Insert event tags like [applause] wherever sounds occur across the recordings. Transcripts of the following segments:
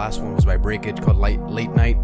last one was by Breakage called Late Night.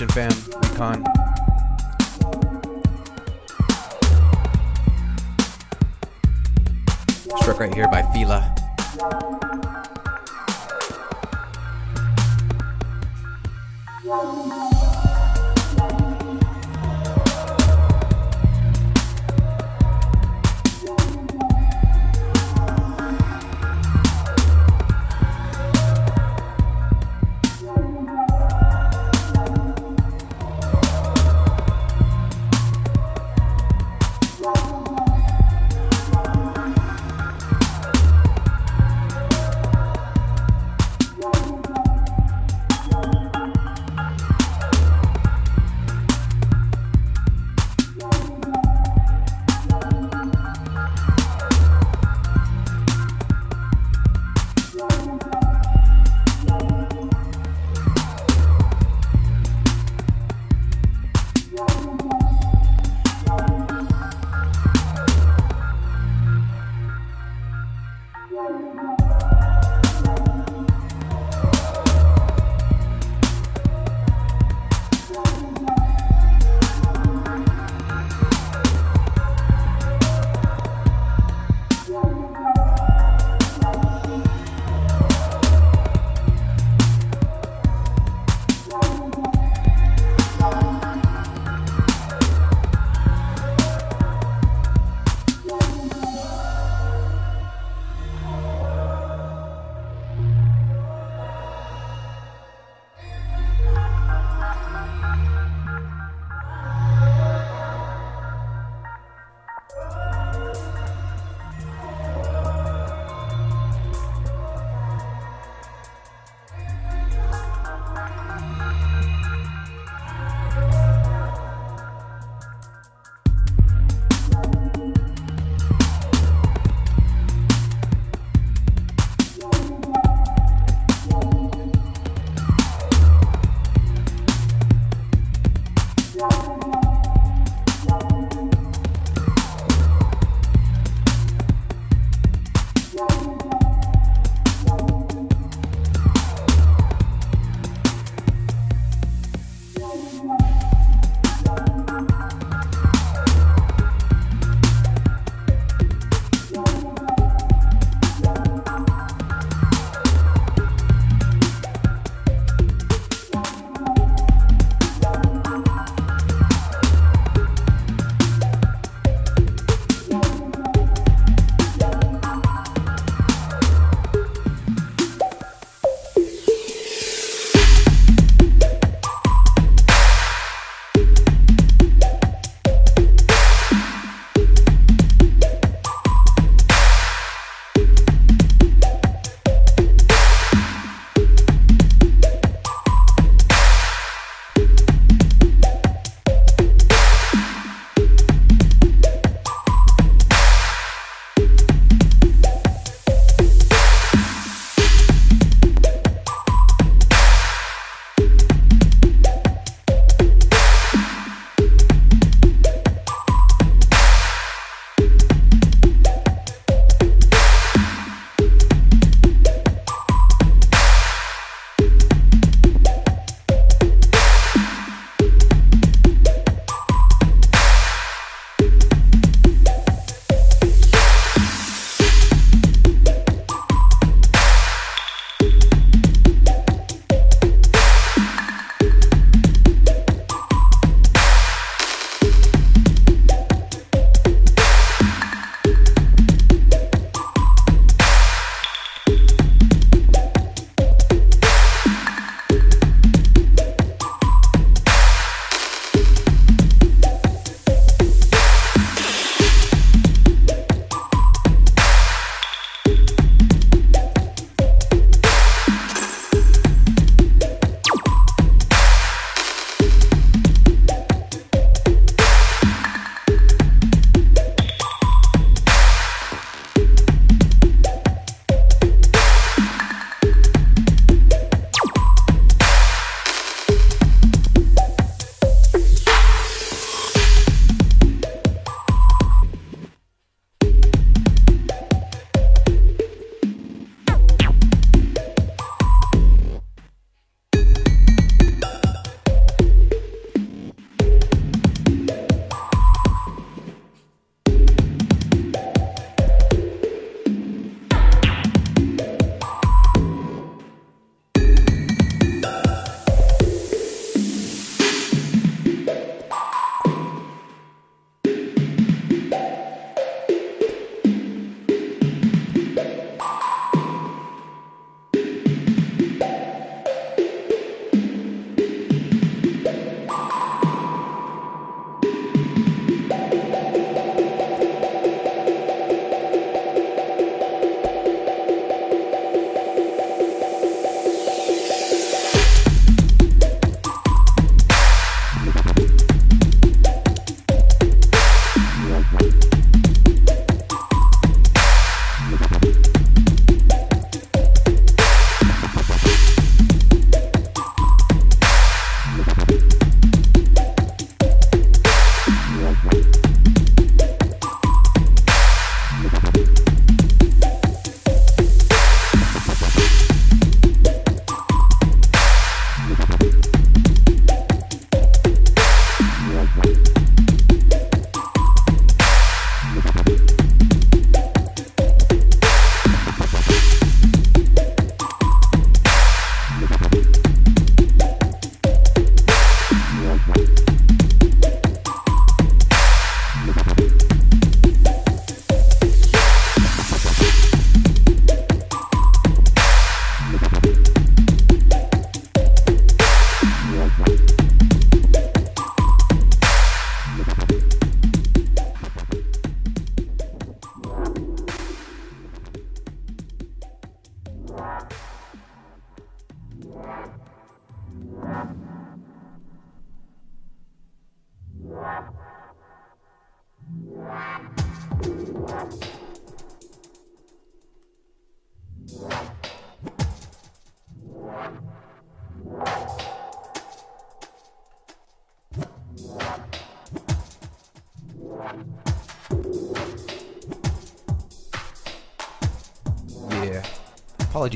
Mission fam, Recon. Struck right here by Fila. Yeah.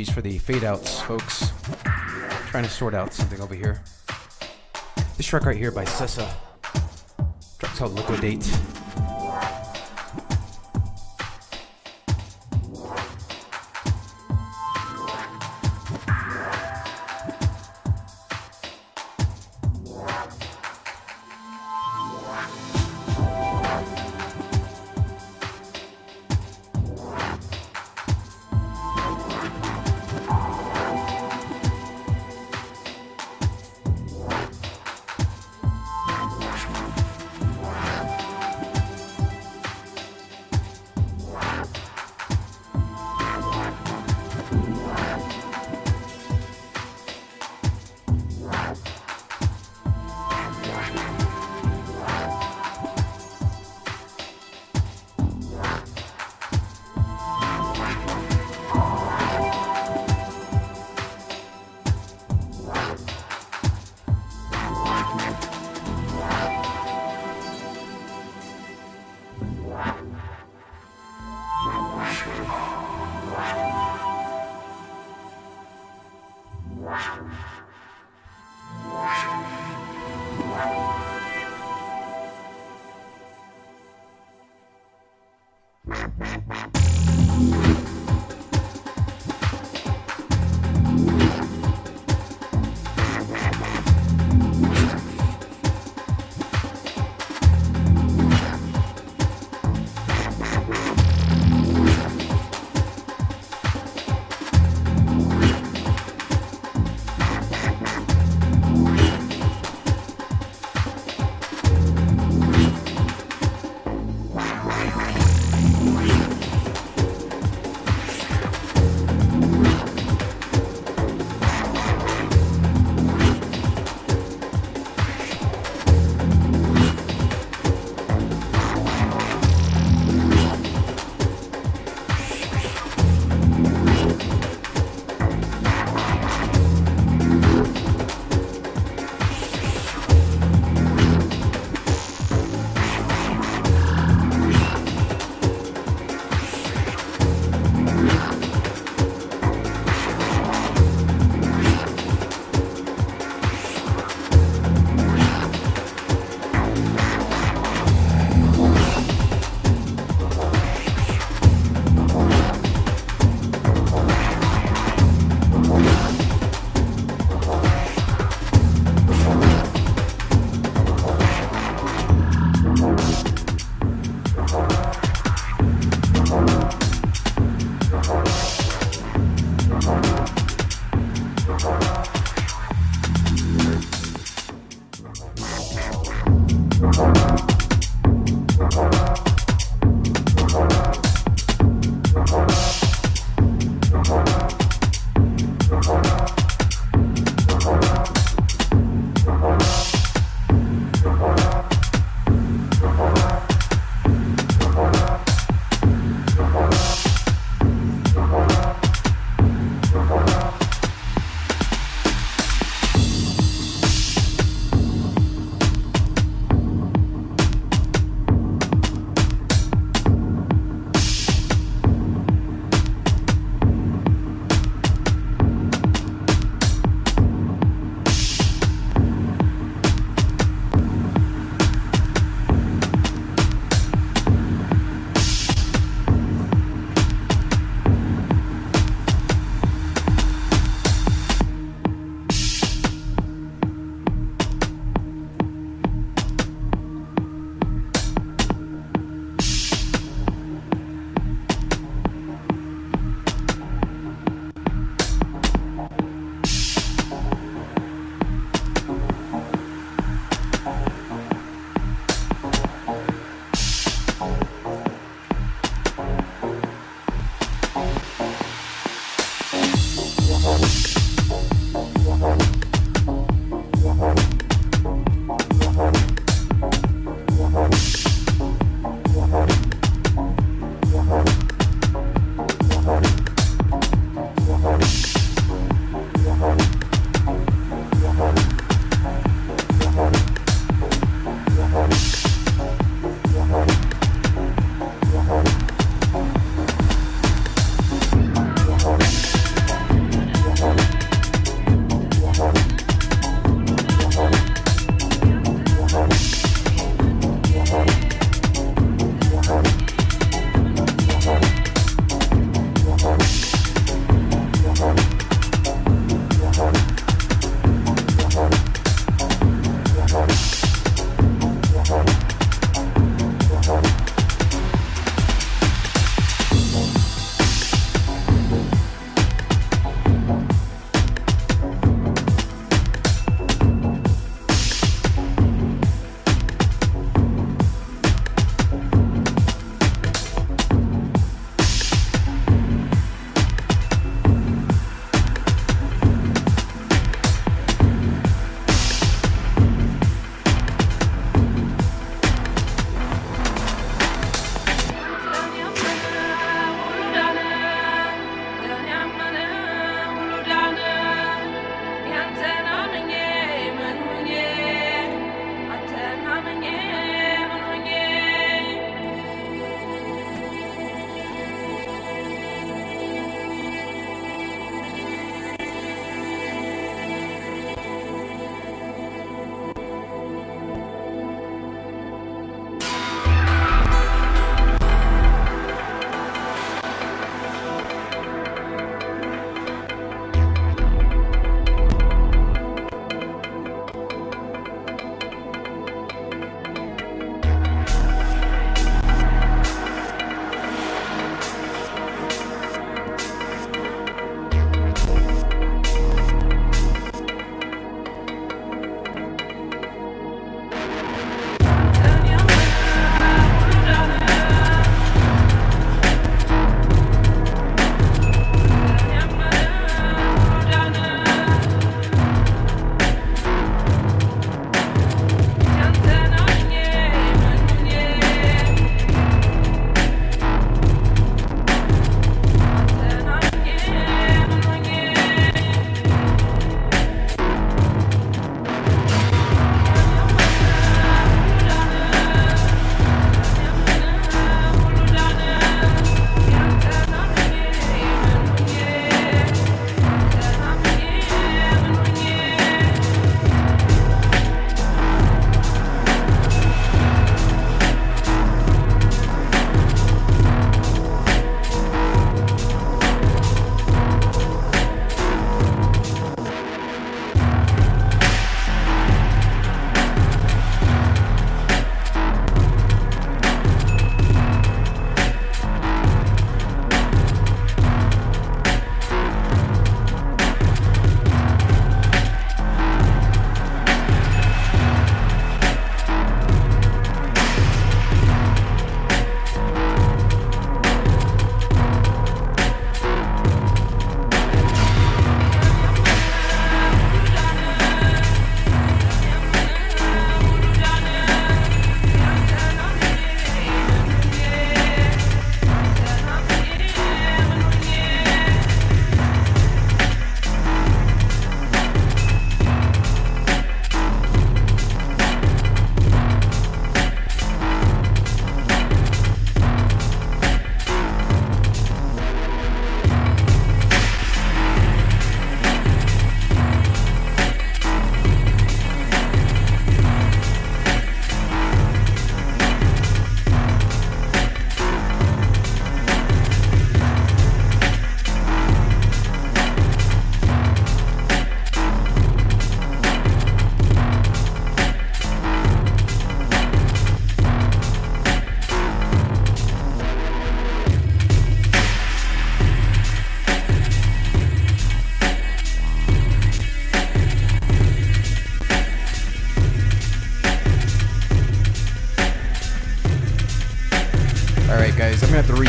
Apologies for the fade outs, folks. Trying to sort out something over here. This track right here by Sessa. Track's called Liquidate.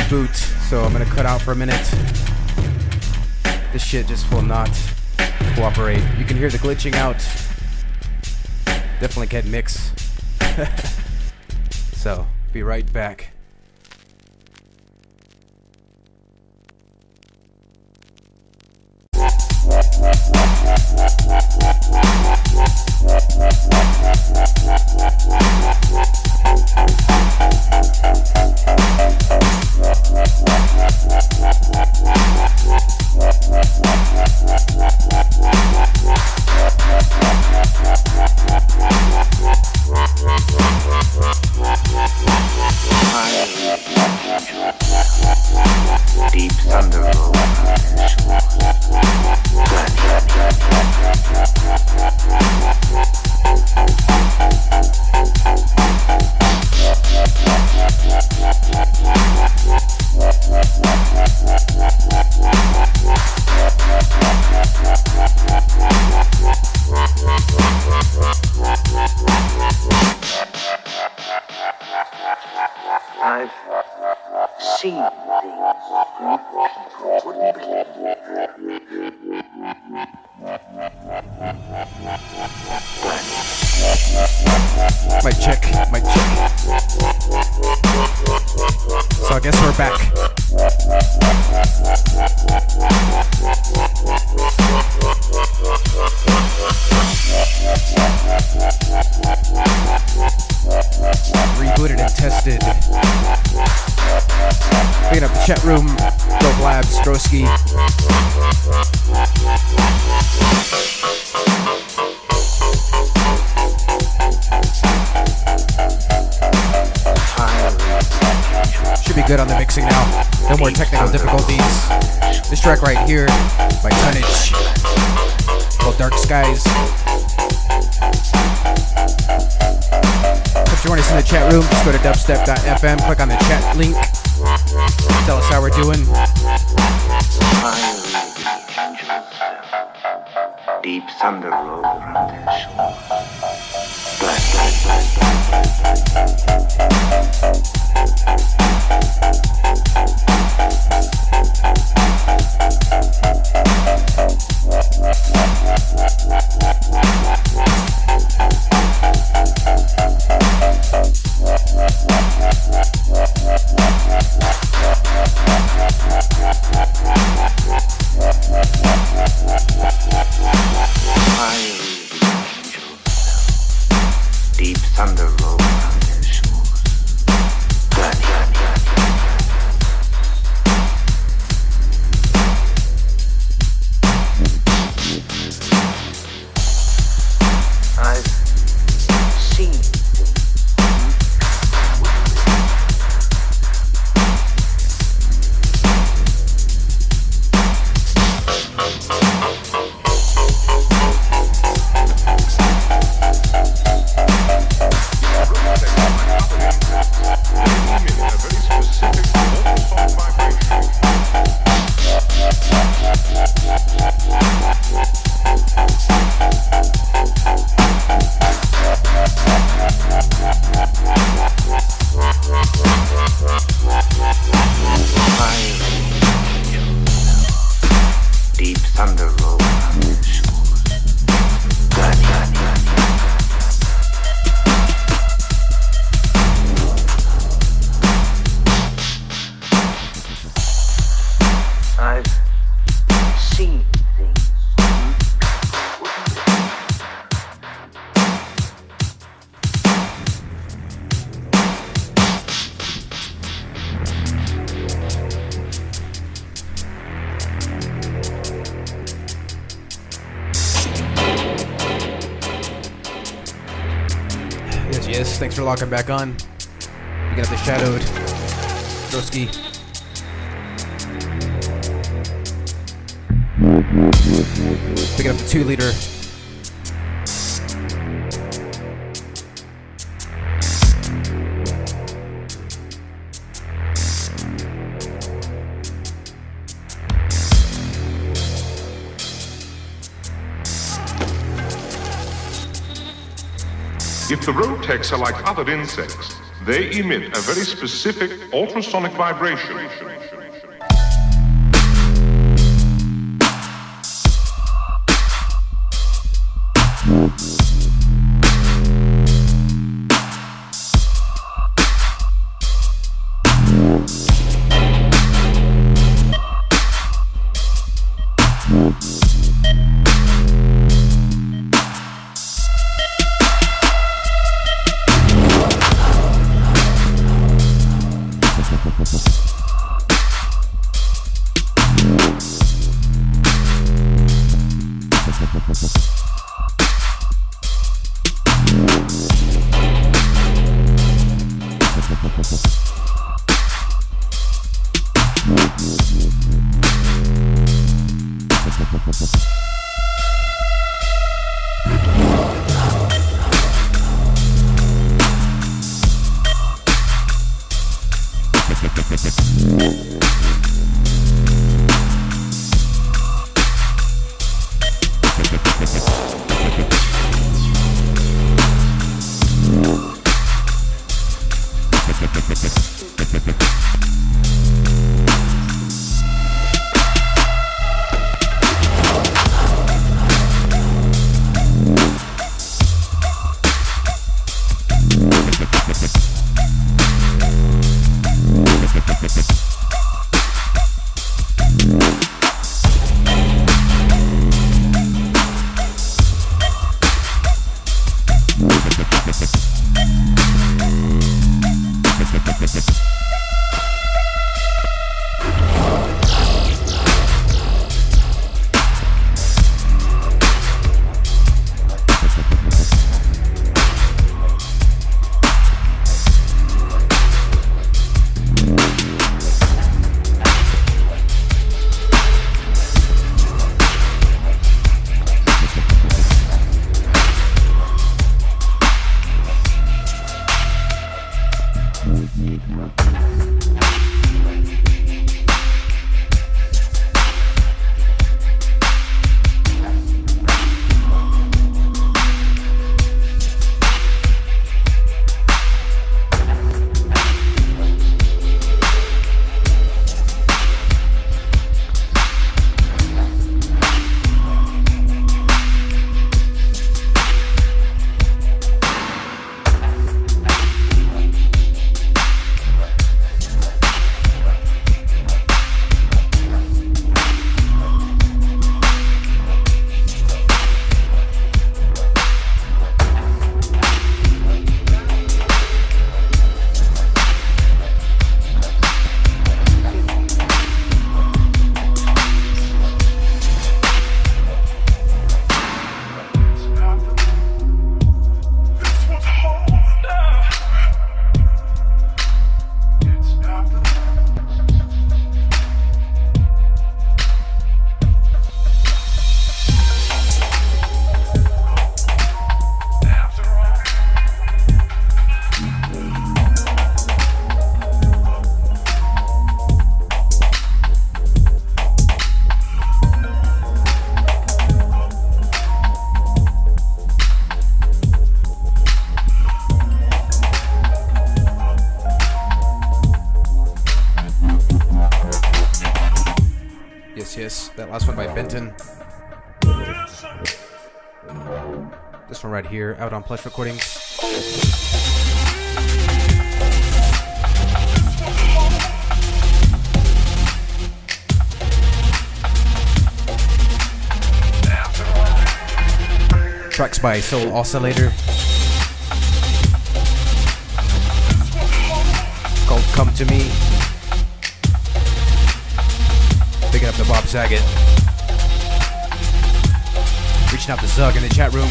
Reboot, so I'm gonna cut out for a minute. This shit just will not cooperate. You can hear the glitching out. Definitely can't mix. [laughs] so, be right back. Locking back on. We got the shadowed Broski. Picking up the two liter Are like other insects, they emit a very specific ultrasonic vibration here out on Plush Recordings. Tracks by Soul Oscillator. Called Come to Me. Picking up the Bob Saget. Reaching out to Zug in the chat room.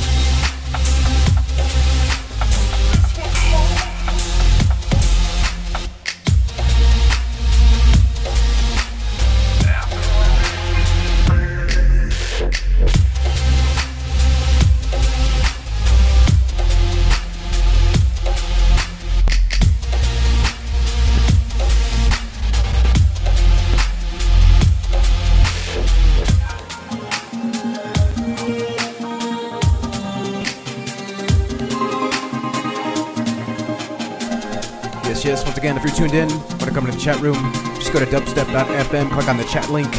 Tuned in, want to come to the chat room, just go to dubstep.fm, click on the chat link,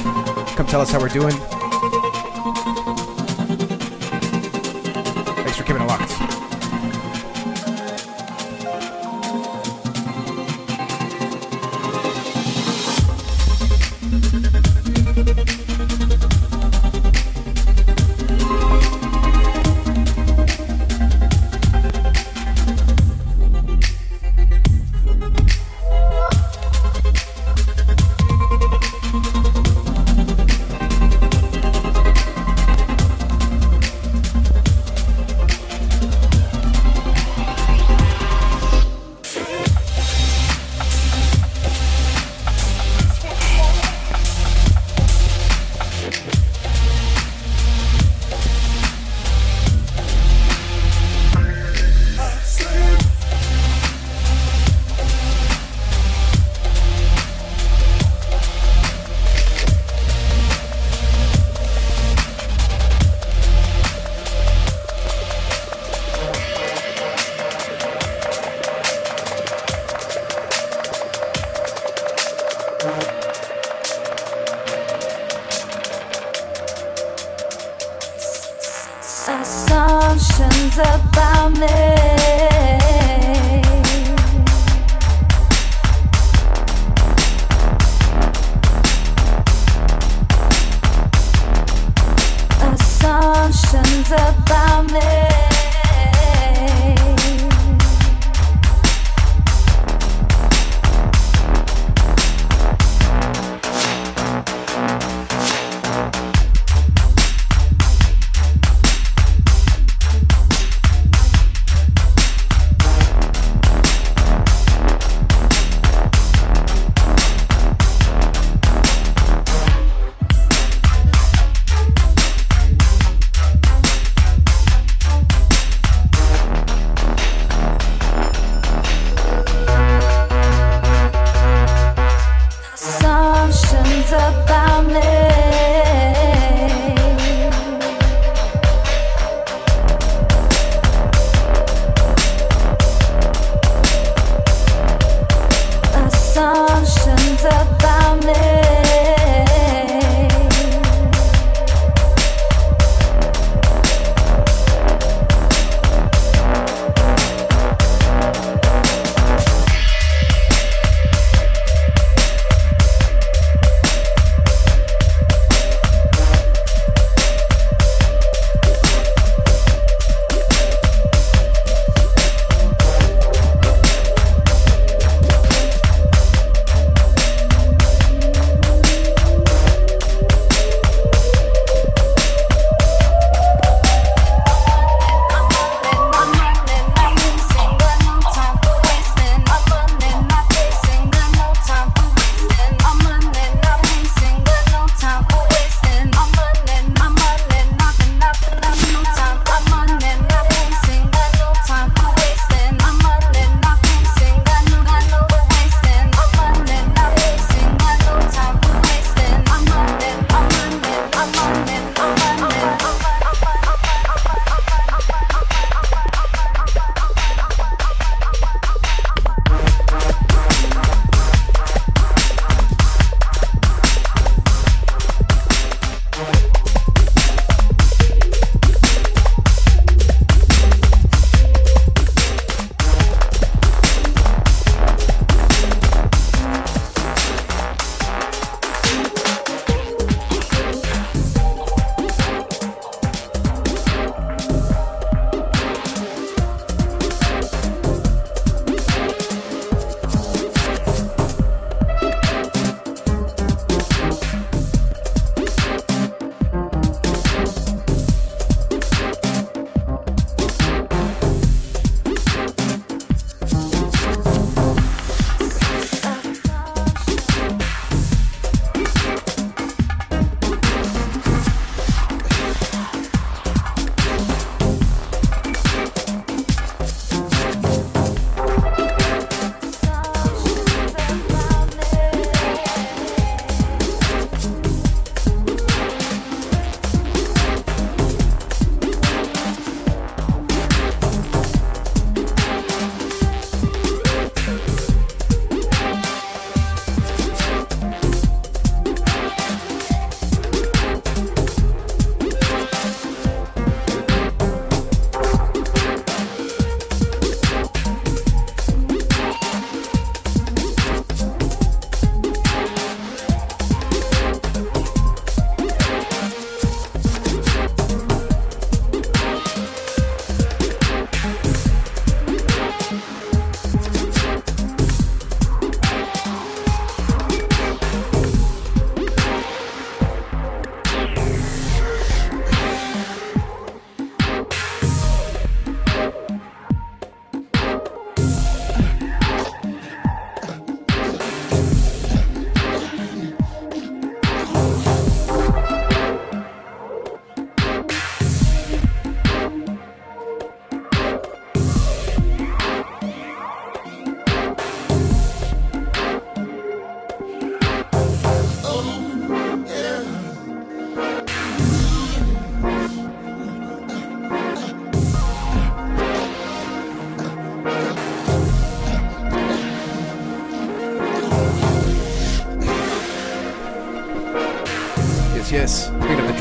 come tell us how we're doing.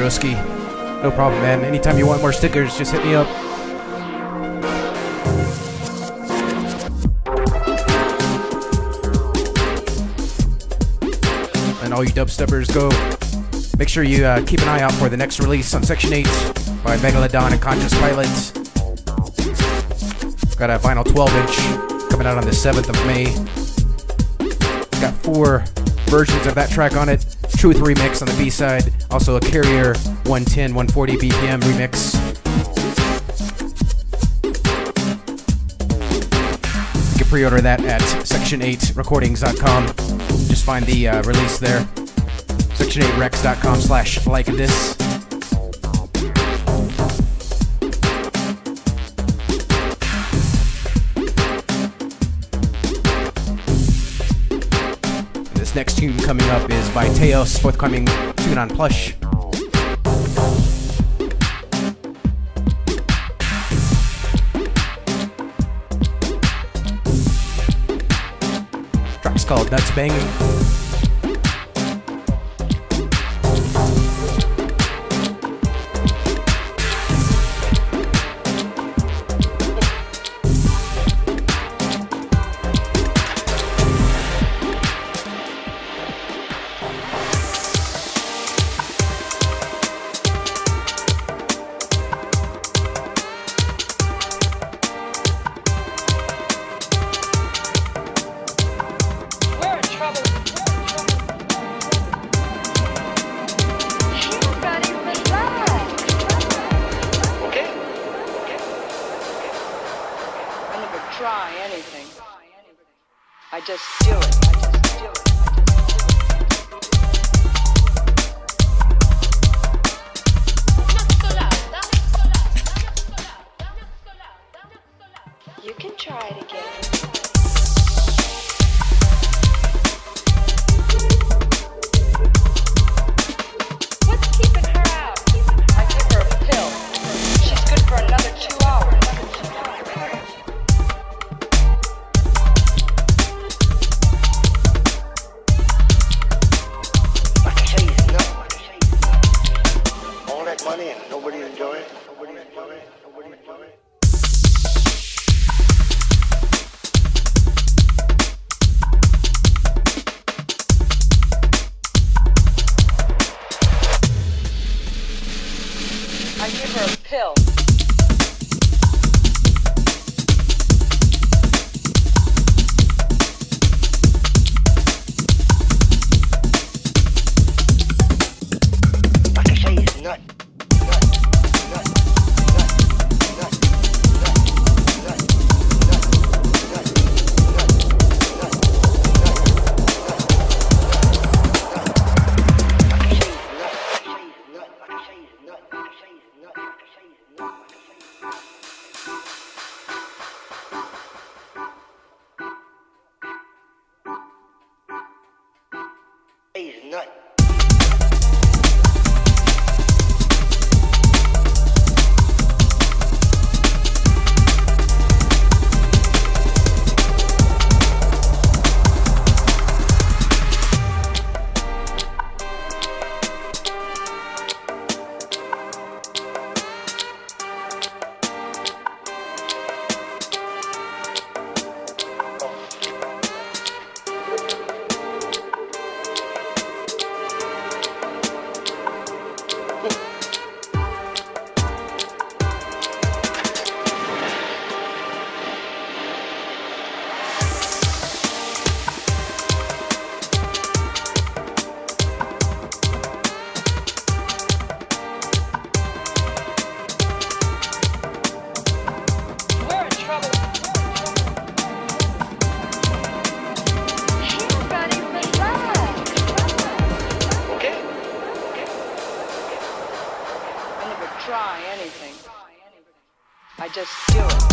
Drusky. No problem, man. Anytime you want more stickers, just hit me up. And all you dubsteppers, go. Make sure you uh, keep an eye out for the next release on Section 8 by Megalodon and Conscious Pilots. Got a vinyl 12 inch coming out on the 7th of May. Got four versions of that track on it. Truth remix on the B side, also a Carrier 110 140 BPM remix. You can pre order that at section8recordings.com. Just find the uh, release there. Section8rex.com slash like this. This coming up is by Teos, forthcoming tune on Plush. Track's called Nuts Banging. Just do it.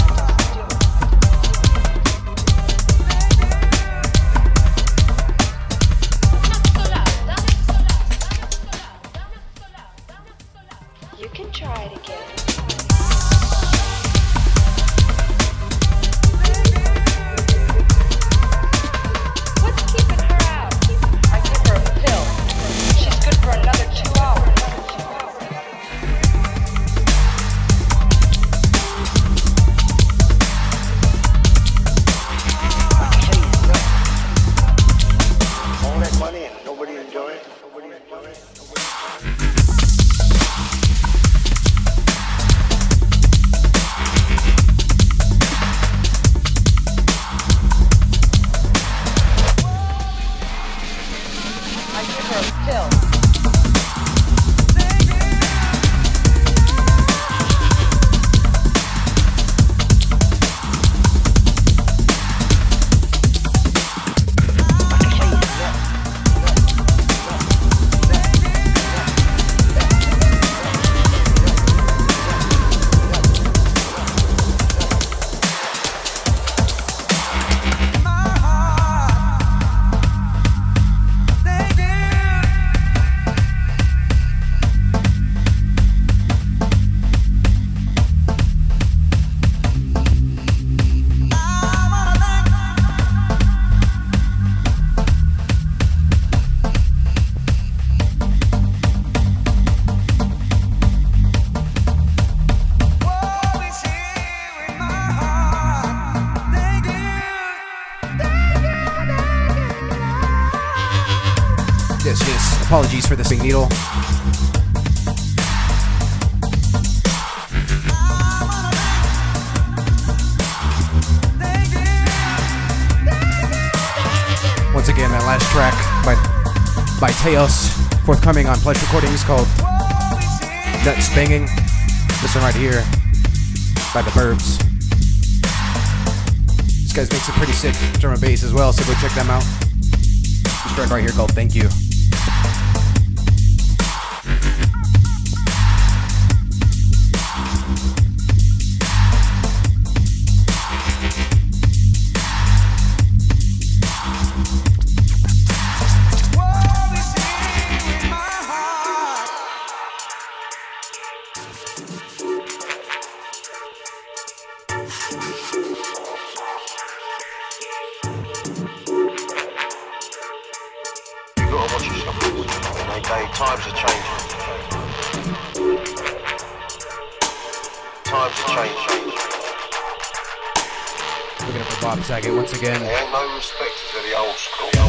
Forthcoming on Plush Recordings called Nuts Banging. This one right here by the Burbs. This guys makes some pretty sick drum and bass as well, so go check them out. This track right here called Thank. You They, times are changing. Times are changing. Looking up for Bob Saget once again. There ain't no respect to the old school. The old school.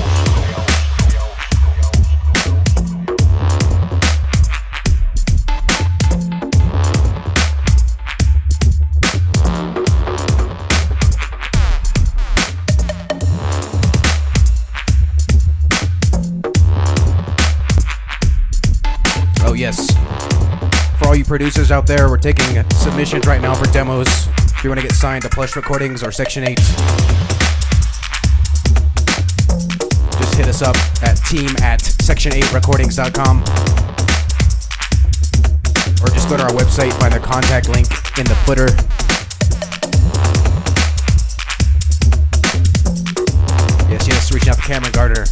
Producers out there, we're taking submissions right now for demos. If you want to get signed to Plush Recordings or Section 8, just hit us up at team at section8recordings.com. Or just go to our website, find the contact link in the footer. Yes, yes, reaching out to Cameron Gardner.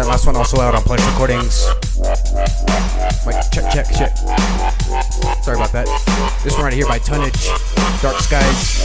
That last one also out on Pledge Recordings. Check, check, check. Sorry about that. This one right here by Tonnage, Dark Skies.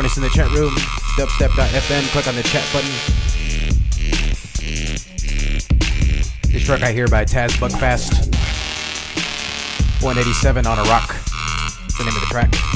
Join us in the chat room. Dubstep.fm. Click on the chat button. This track I hear by Taz Buckfast. 187 on a rock. That's the name of the track.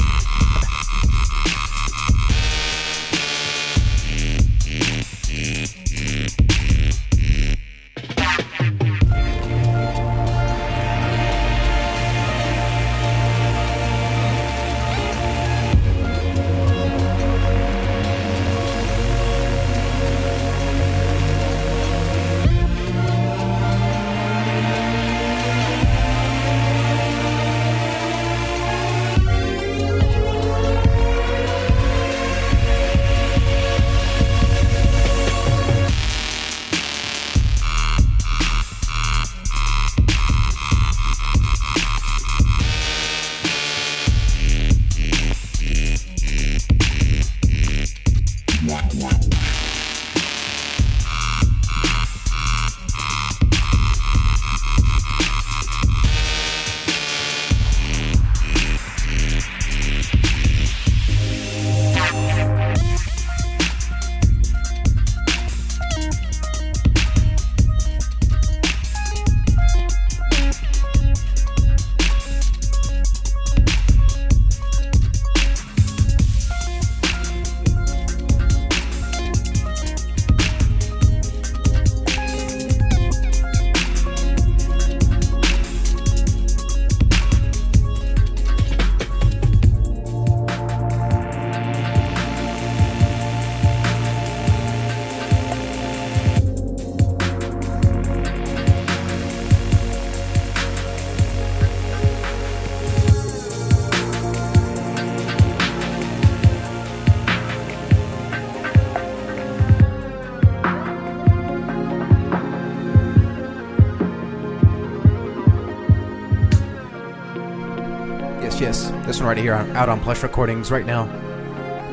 Right here, on- out on Plush Recordings right now.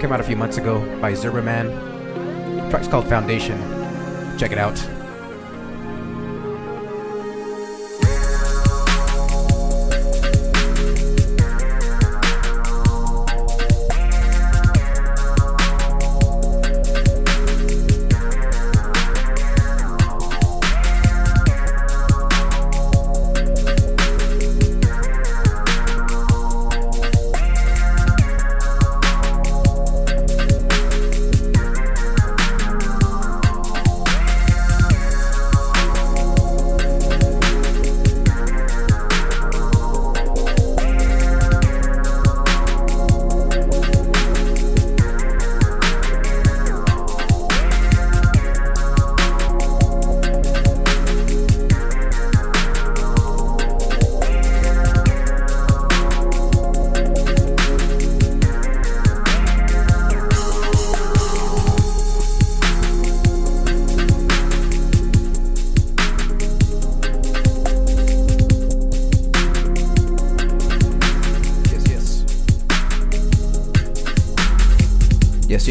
Came out a few months ago by Zerba Man. The track's called Foundation. Check it out.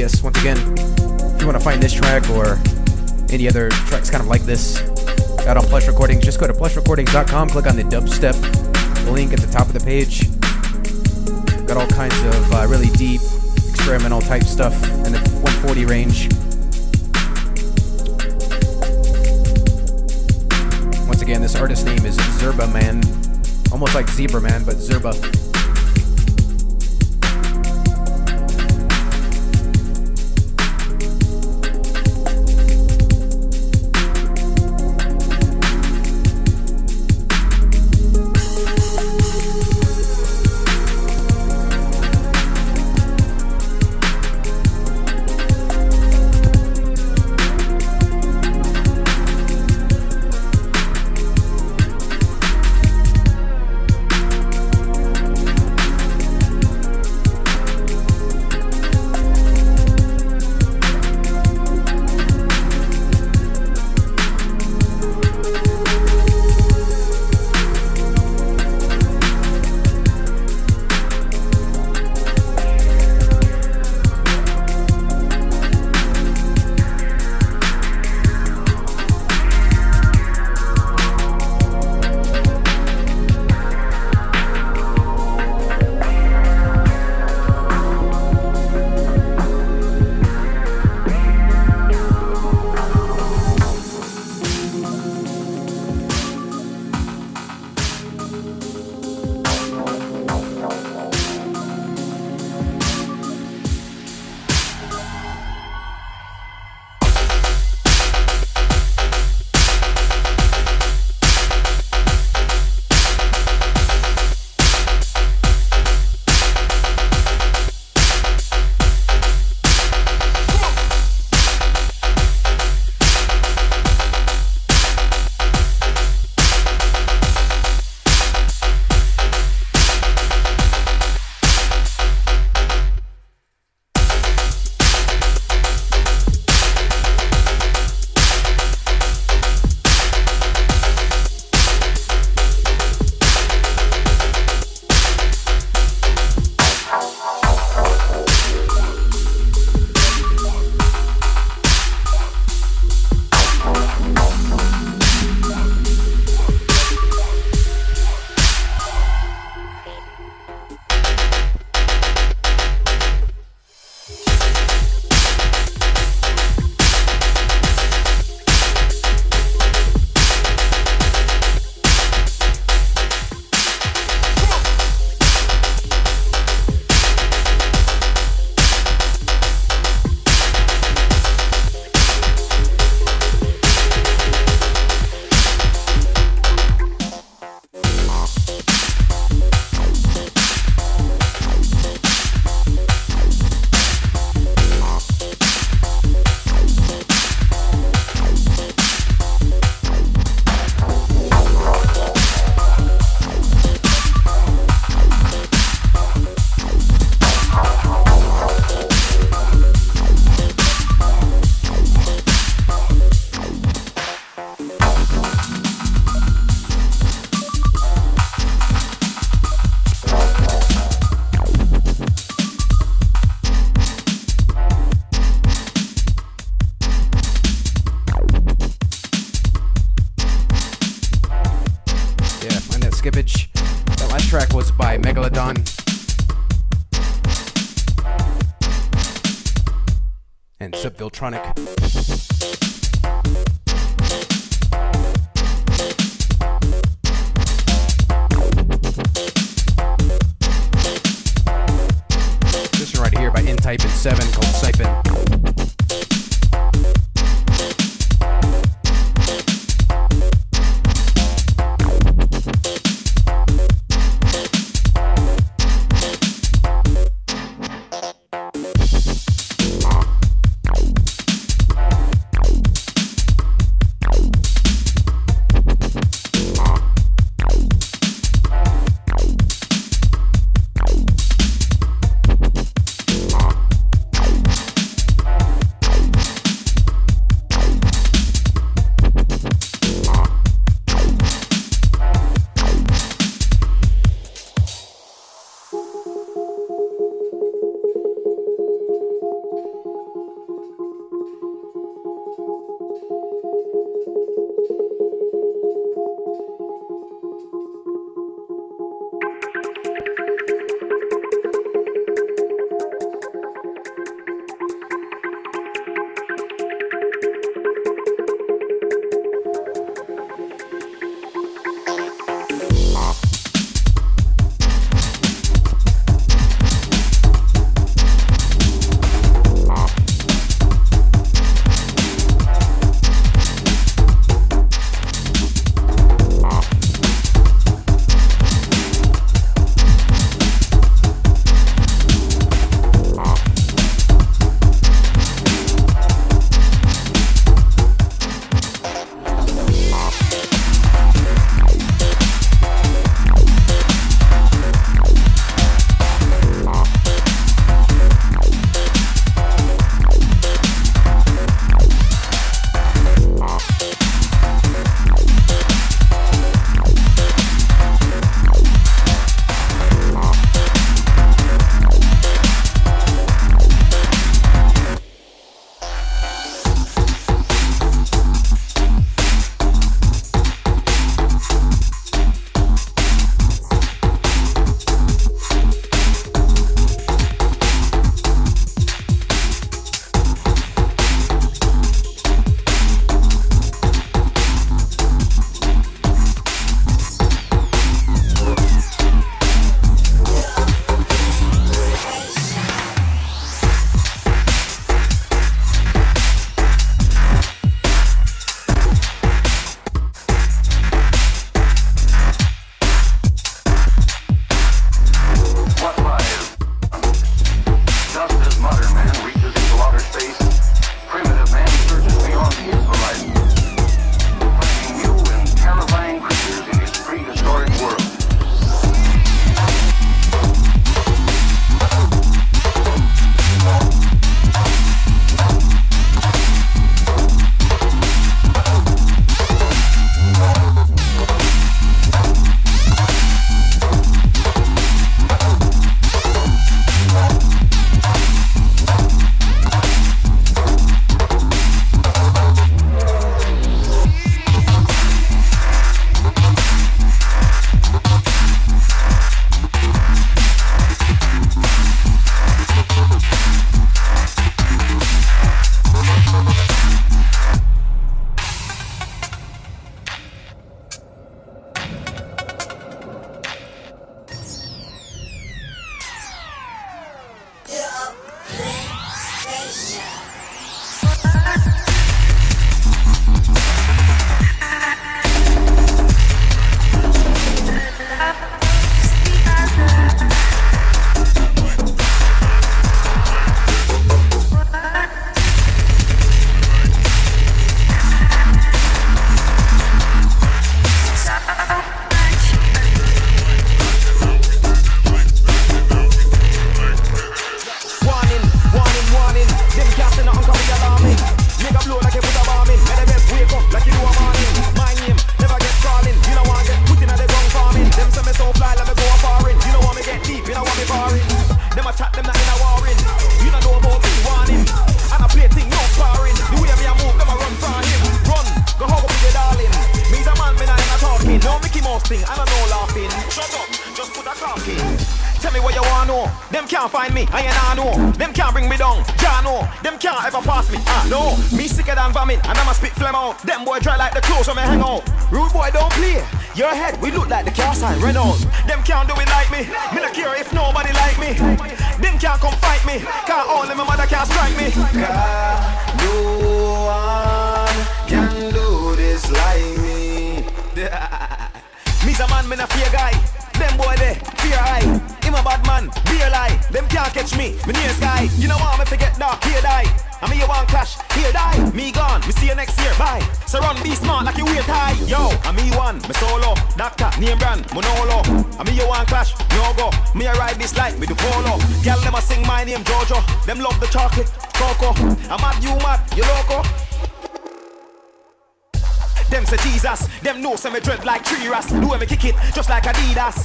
Yes. Once again, if you want to find this track or any other tracks kind of like this out on Plush Recordings, just go to plushrecordings.com, click on the dubstep link at the top of the page. Got all kinds of uh, really deep experimental type stuff in the 140 range. Once again, this artist's name is Zerba Man. Almost like Zebra Man, but Zerba.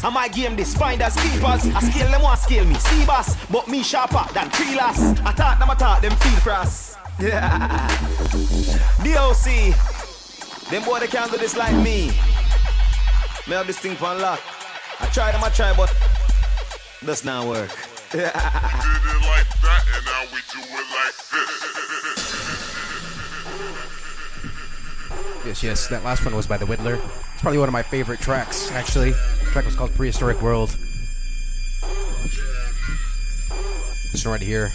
Adidas. I might game this finders keepers. I scale them want scale me, see boss, but me sharper than tree lass. I thought them I thought them feel for us. Yeah. DOC, them boy they can't do this like me. Me have this thing for lock. I try them, I try, but does not work. did it like that, and now we do it like this. Yes, yes, that last one was by The Widdler. It's probably one of my favorite tracks, actually. Track was called Prehistoric World. This one right here.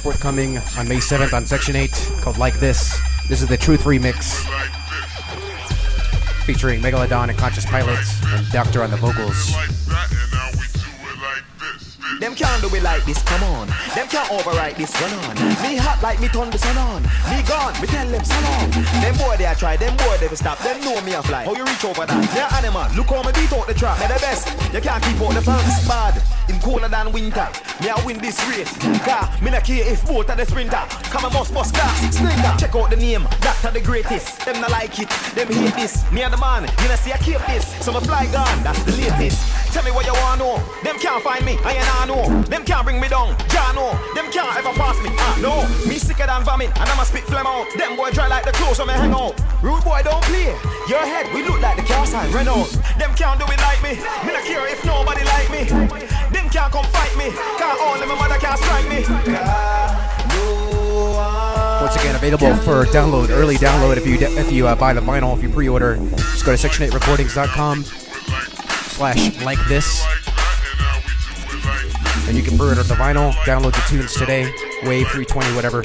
Forthcoming on May 7th on Section 8, called Like This. This is the Truth Remix, featuring Megalodon and Conscious Pilots, and Doctor on the vocals. Like this, come on. Them can't override this, run on. Me hot like me turn the sun on. Me gone, me tell them sun on. Them boy they a try, them boy they stop. Them know me a fly. How you reach over that? They're animal. Look how me beat out the trap. They're the best. You can't keep out the fans. Bad. In colder than winter. Me a win this race. Car, me not care if both are the sprinter. Come a must bust. Sprinter. Check out the name. Doctor the greatest. Them not like it. Them hate this. Me and the man. You know see I keep this. So my fly gone. That's the latest. Tell me what you want know. Them can't find me. I ain't I know. Them can't bring me down. Jah know. Them can't ever pass me. Ah no. Me sicker than vomit. And I'ma spit phlegm out. Them boy dry like the clothes when me hang out. Rude boy don't play. Your head we look like the car sign Renault. Them can't do it like me. Me not care if nobody like me. Them can't come fight me. Can't my mother can't strike me. Once again, available for download, early download if you if you uh, buy the vinyl, if you pre-order. Just go to section8recordings.com slash like this, and you can pre-order the vinyl, download the tunes today, Wave 320, whatever.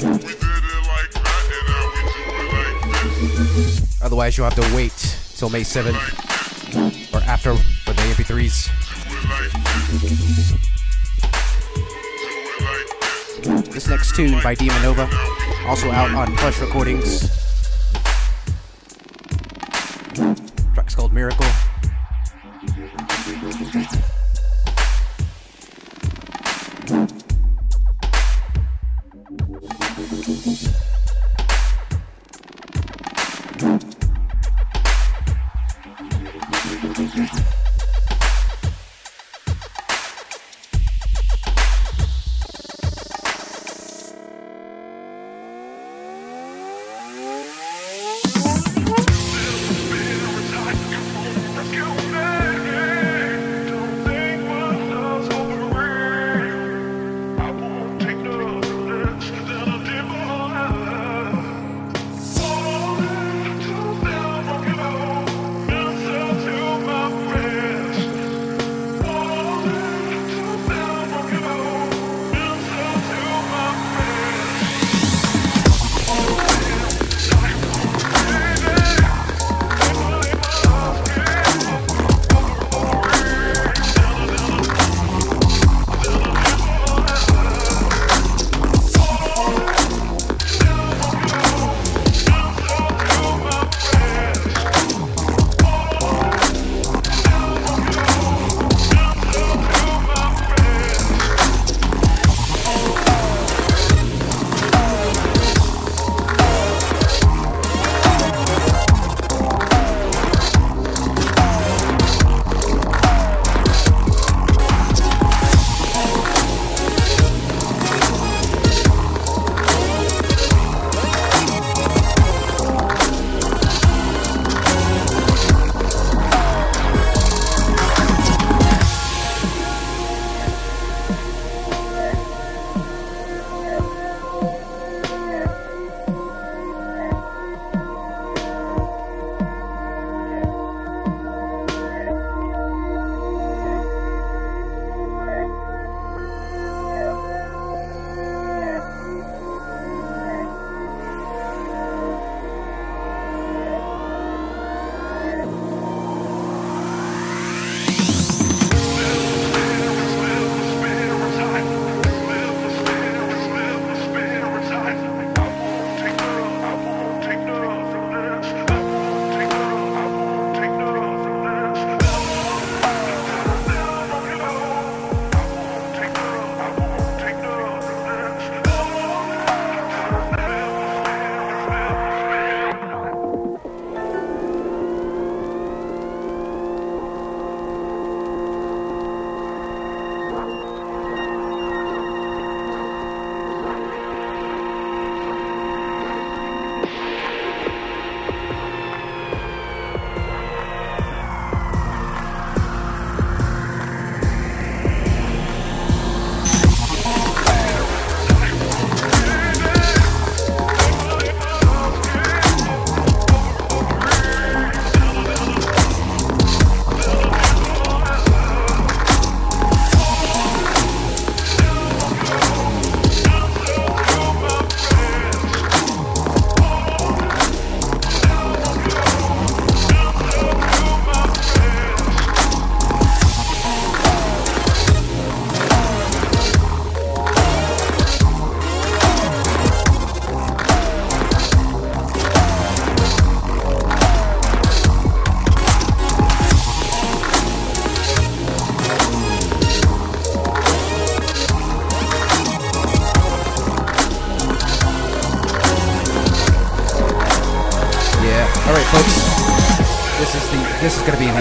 Otherwise, you'll have to wait till May 7th or after for the MP3s. This next tune by Demon Nova, also out on Plush Recordings. Track's called Miracle.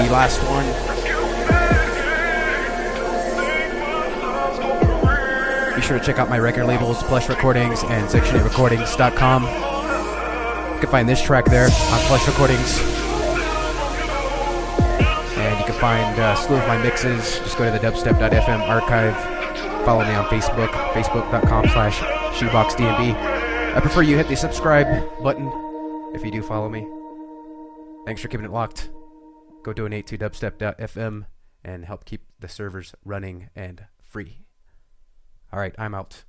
Last one. Be sure to check out my record labels, Plush Recordings and Section8Recordings.com. You can find this track there on Plush Recordings. And you can find uh, a slew of my mixes. Just go to the dubstep.fm archive. Follow me on Facebook, facebook.com slash shoeboxdnb. I prefer you hit the subscribe button if you do follow me. Thanks for keeping it locked. Go donate to dubstep.fm and help keep the servers running and free. All right, I'm out.